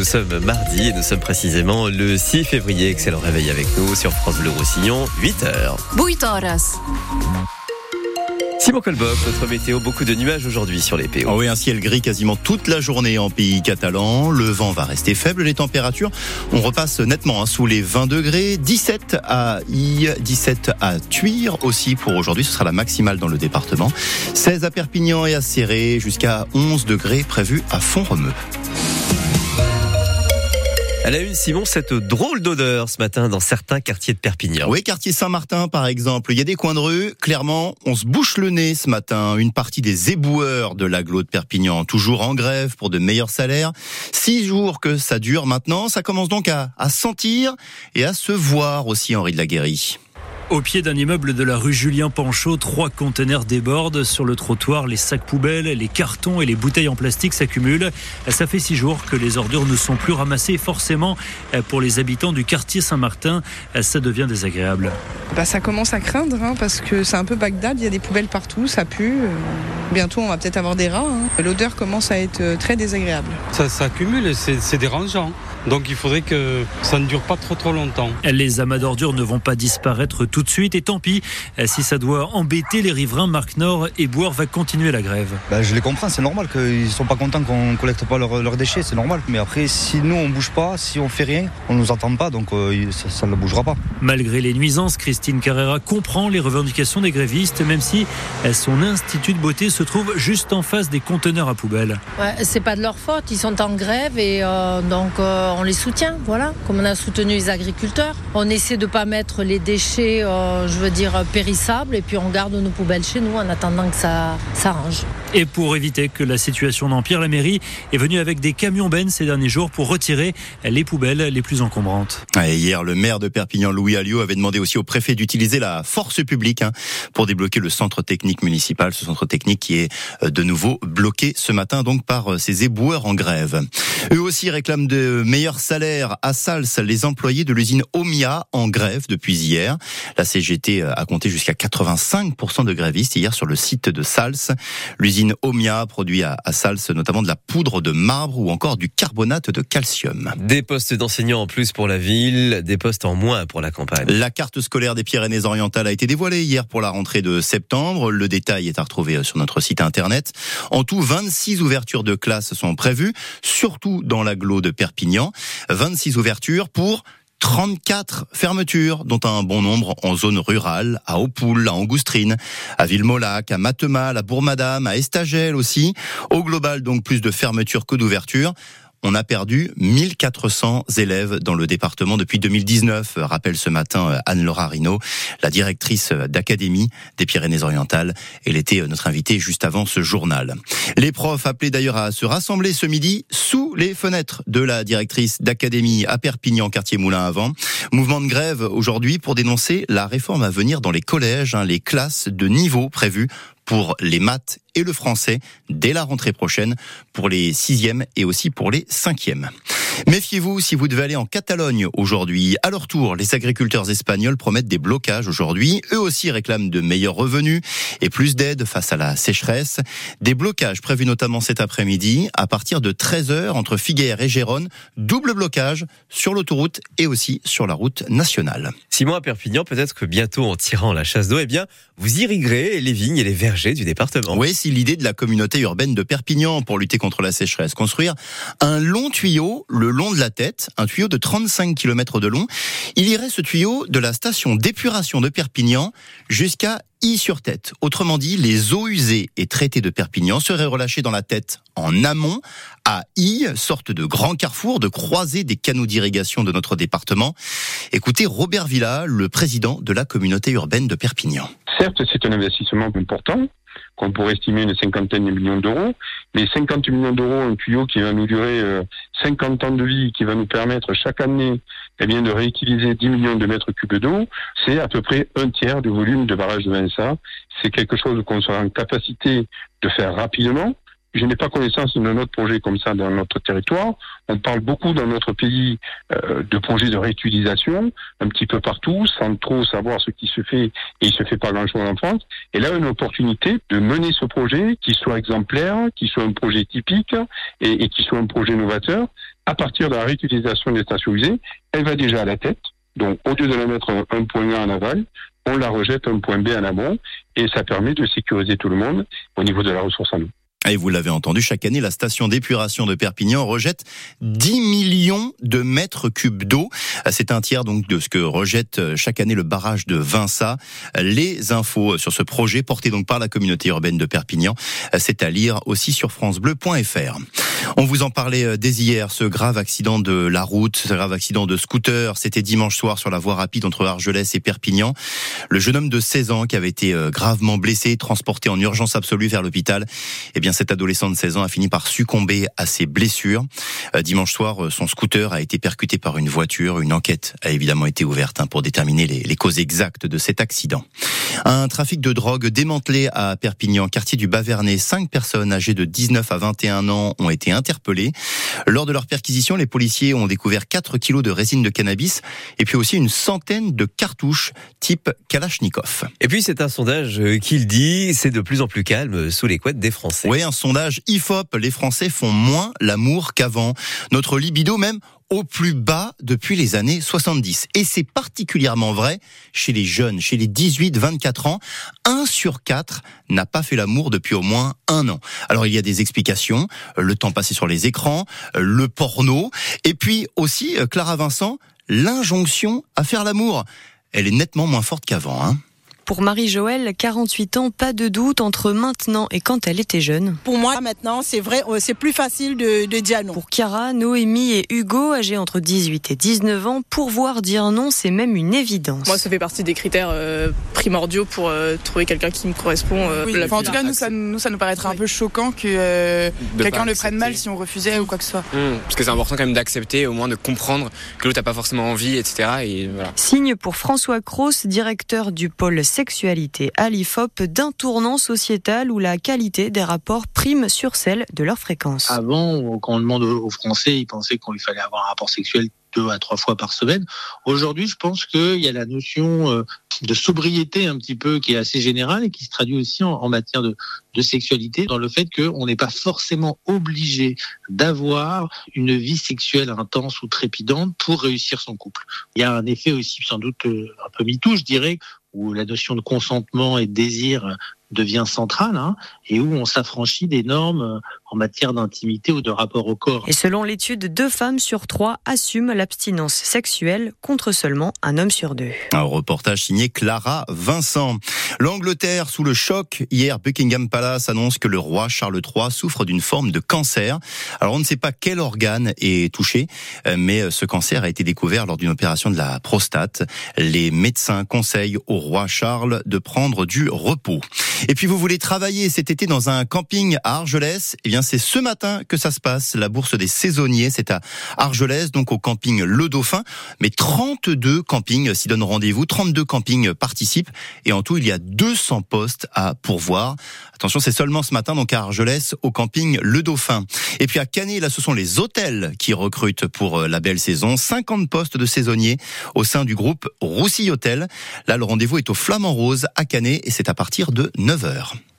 nous sommes mardi et nous sommes précisément le 6 février. Excellent réveil avec nous sur France Bleu Roussillon, 8h. 8 horas. Simon Colboc, notre météo, beaucoup de nuages aujourd'hui sur les PO. Oh oui, un ciel gris quasiment toute la journée en pays catalan. Le vent va rester faible. Les températures, on repasse nettement hein, sous les 20 degrés. 17 à I, 17 à Tuire aussi pour aujourd'hui. Ce sera la maximale dans le département. 16 à Perpignan et à Serré, jusqu'à 11 degrés prévus à Font-Romeu. Elle a une, Simon, cette drôle d'odeur ce matin dans certains quartiers de Perpignan. Oui, quartier Saint-Martin par exemple. Il y a des coins de rue, clairement, on se bouche le nez ce matin. Une partie des éboueurs de l'agglo de Perpignan, toujours en grève pour de meilleurs salaires. Six jours que ça dure maintenant, ça commence donc à, à sentir et à se voir aussi, Henri de la Guéry. Au pied d'un immeuble de la rue Julien Panchaud, trois conteneurs débordent. Sur le trottoir, les sacs poubelles, les cartons et les bouteilles en plastique s'accumulent. Ça fait six jours que les ordures ne sont plus ramassées. Forcément, pour les habitants du quartier Saint-Martin, ça devient désagréable. Bah, ça commence à craindre hein, parce que c'est un peu Bagdad. Il y a des poubelles partout, ça pue. Bientôt, on va peut-être avoir des rats. Hein. L'odeur commence à être très désagréable. Ça s'accumule, c'est dérangeant. Donc il faudrait que ça ne dure pas trop trop longtemps. Les amas d'ordures ne vont pas disparaître tout de suite et tant pis si ça doit embêter les riverains. Marc Nord et Boire va continuer la grève. Ben, je les comprends, c'est normal qu'ils sont pas contents qu'on collecte pas leurs, déchets, c'est normal. Mais après, si nous on bouge pas, si on fait rien, on nous entend pas, donc euh, ça, ne bougera pas. Malgré les nuisances, Christine Carrera comprend les revendications des grévistes, même si son institut de beauté se trouve juste en face des conteneurs à poubelle. Ouais, c'est pas de leur faute, ils sont en grève et euh, donc. Euh, on les soutient, voilà, comme on a soutenu les agriculteurs. On essaie de ne pas mettre les déchets, euh, je veux dire, périssables, et puis on garde nos poubelles chez nous en attendant que ça s'arrange. Et pour éviter que la situation n'empire, la mairie est venue avec des camions bennes ces derniers jours pour retirer les poubelles les plus encombrantes. hier, le maire de Perpignan, Louis Alliot, avait demandé aussi au préfet d'utiliser la force publique hein, pour débloquer le centre technique municipal, ce centre technique qui est euh, de nouveau bloqué ce matin donc par euh, ces éboueurs en grève. Eux aussi réclament de meilleurs salaires à Sals, les employés de l'usine Omia en grève depuis hier. La CGT a compté jusqu'à 85% de grévistes hier sur le site de Sals. L'usine Omia produit à, à Sals notamment de la poudre de marbre ou encore du carbonate de calcium. Des postes d'enseignants en plus pour la ville, des postes en moins pour la campagne. La carte scolaire des Pyrénées-Orientales a été dévoilée hier pour la rentrée de septembre. Le détail est à retrouver sur notre site internet. En tout, 26 ouvertures de classes sont prévues, surtout dans l'agglo de Perpignan. 26 ouvertures pour 34 fermetures, dont un bon nombre en zone rurale, à Opoul, à Angoustrine, à Villemolac, à Matemal, à Bourmadame, à Estagel aussi. Au global, donc plus de fermetures que d'ouvertures on a perdu 1400 élèves dans le département depuis 2019, rappelle ce matin euh, Anne-Laura Rino, la directrice d'académie des Pyrénées-Orientales. Elle était euh, notre invitée juste avant ce journal. Les profs appelaient d'ailleurs à se rassembler ce midi sous les fenêtres de la directrice d'académie à Perpignan, quartier Moulin avant. Mouvement de grève aujourd'hui pour dénoncer la réforme à venir dans les collèges, hein, les classes de niveau prévues pour les maths et le français dès la rentrée prochaine pour les sixièmes et aussi pour les cinquièmes. Méfiez-vous si vous devez aller en Catalogne aujourd'hui. À leur tour, les agriculteurs espagnols promettent des blocages aujourd'hui. Eux aussi réclament de meilleurs revenus et plus d'aide face à la sécheresse. Des blocages prévus notamment cet après-midi à partir de 13h entre Figueres et Gérone. Double blocage sur l'autoroute et aussi sur la route nationale. Simon à Perpignan, peut-être que bientôt en tirant la chasse d'eau, eh bien, vous irriguerez les vignes et les Oui, c'est l'idée de la communauté urbaine de Perpignan pour lutter contre la sécheresse. Construire un long tuyau le long de la tête, un tuyau de 35 km de long. Il irait ce tuyau de la station d'épuration de Perpignan jusqu'à I sur tête. Autrement dit, les eaux usées et traitées de Perpignan seraient relâchées dans la tête en amont à I, sorte de grand carrefour, de croisée des canaux d'irrigation de notre département. Écoutez Robert Villa, le président de la communauté urbaine de Perpignan. Certes, c'est un investissement important, qu'on pourrait estimer une cinquantaine de millions d'euros. Mais 50 millions d'euros, un tuyau qui va nous durer 50 euh, ans de vie, qui va nous permettre chaque année eh de réutiliser 10 millions de mètres cubes d'eau, c'est à peu près un tiers du volume de barrage de Vinça. C'est quelque chose qu'on sera en capacité de faire rapidement. Je n'ai pas connaissance d'un autre projet comme ça dans notre territoire. On parle beaucoup dans notre pays euh, de projets de réutilisation, un petit peu partout, sans trop savoir ce qui se fait, et il se fait pas grand-chose en France. Et là, une opportunité de mener ce projet qui soit exemplaire, qui soit un projet typique et, et qui soit un projet novateur à partir de la réutilisation des stations usées, elle va déjà à la tête. Donc, au lieu de la mettre un point A en aval, on la rejette un point B en amont et ça permet de sécuriser tout le monde au niveau de la ressource en eau. Et vous l'avez entendu, chaque année, la station d'épuration de Perpignan rejette 10 millions de mètres cubes d'eau. C'est un tiers donc de ce que rejette chaque année le barrage de Vinça. Les infos sur ce projet porté donc par la communauté urbaine de Perpignan, c'est à lire aussi sur francebleu.fr. On vous en parlait euh, dès hier, ce grave accident de la route, ce grave accident de scooter. C'était dimanche soir sur la voie rapide entre Argelès et Perpignan. Le jeune homme de 16 ans qui avait été euh, gravement blessé, transporté en urgence absolue vers l'hôpital. Eh bien, cet adolescent de 16 ans a fini par succomber à ses blessures. Euh, dimanche soir, son scooter a été percuté par une voiture. Une enquête a évidemment été ouverte hein, pour déterminer les, causes exactes de cet accident. Un trafic de drogue démantelé à Perpignan, quartier du Bavernais. Cinq personnes âgées de 19 à 21 ans ont été interpellés. Lors de leur perquisition, les policiers ont découvert 4 kilos de résine de cannabis et puis aussi une centaine de cartouches type Kalachnikov. Et puis c'est un sondage qui le dit, c'est de plus en plus calme sous les couettes des Français. Oui, un sondage IFOP, les Français font moins l'amour qu'avant. Notre libido même au plus bas depuis les années 70. Et c'est particulièrement vrai chez les jeunes, chez les 18-24 ans. Un sur quatre n'a pas fait l'amour depuis au moins un an. Alors il y a des explications, le temps passé sur les écrans, le porno, et puis aussi, euh, Clara Vincent, l'injonction à faire l'amour. Elle est nettement moins forte qu'avant. Hein pour Marie-Joëlle, 48 ans, pas de doute entre maintenant et quand elle était jeune. Pour moi, maintenant, c'est vrai, euh, c'est plus facile de, de, dire non. Pour Chiara, Noémie et Hugo, âgés entre 18 et 19 ans, pouvoir dire non, c'est même une évidence. Moi, ça fait partie des critères euh, primordiaux pour euh, trouver quelqu'un qui me correspond. Euh, oui, enfin, en tout cas, nous ça, nous, ça nous paraîtrait un peu choquant que euh, quelqu'un le prenne mal si on refusait ou quoi que ce soit. Mmh, parce que c'est important quand même d'accepter, au moins de comprendre que l'autre n'a pas forcément envie, etc. Et voilà. Signe pour François Cross, directeur du pôle sexualité à l'IFOP d'un tournant sociétal où la qualité des rapports prime sur celle de leur fréquence. Avant, quand on demande aux Français, ils pensaient qu'il fallait avoir un rapport sexuel deux à trois fois par semaine. Aujourd'hui, je pense qu'il y a la notion de sobriété un petit peu qui est assez générale et qui se traduit aussi en, matière de, sexualité dans le fait qu'on n'est pas forcément obligé d'avoir une vie sexuelle intense ou trépidante pour réussir son couple. Il y a un effet aussi sans doute un peu mitou, je dirais, où la notion de consentement et de désir devient centrale hein, et où on s'affranchit des normes en matière d'intimité ou de rapport au corps. Et selon l'étude, deux femmes sur trois assument l'abstinence sexuelle contre seulement un homme sur deux. Un reportage signé Clara Vincent. L'Angleterre sous le choc. Hier, Buckingham Palace annonce que le roi Charles III souffre d'une forme de cancer. Alors on ne sait pas quel organe est touché, mais ce cancer a été découvert lors d'une opération de la prostate. Les médecins conseillent au roi Charles de prendre du repos. Et puis vous voulez travailler cet été dans un camping à Argelès? Eh bien c'est ce matin que ça se passe. La bourse des saisonniers, c'est à Argelès, donc au camping Le Dauphin. Mais 32 campings s'y donnent rendez-vous, 32 campings participent et en tout il y a 200 postes à pourvoir. Attention, c'est seulement ce matin donc à Argelès au camping Le Dauphin. Et puis à Canet, là ce sont les hôtels qui recrutent pour la belle saison. 50 postes de saisonniers au sein du groupe Roussy Hôtel. Là le rendez-vous est au Flamand Rose à Canet et c'est à partir de 9h.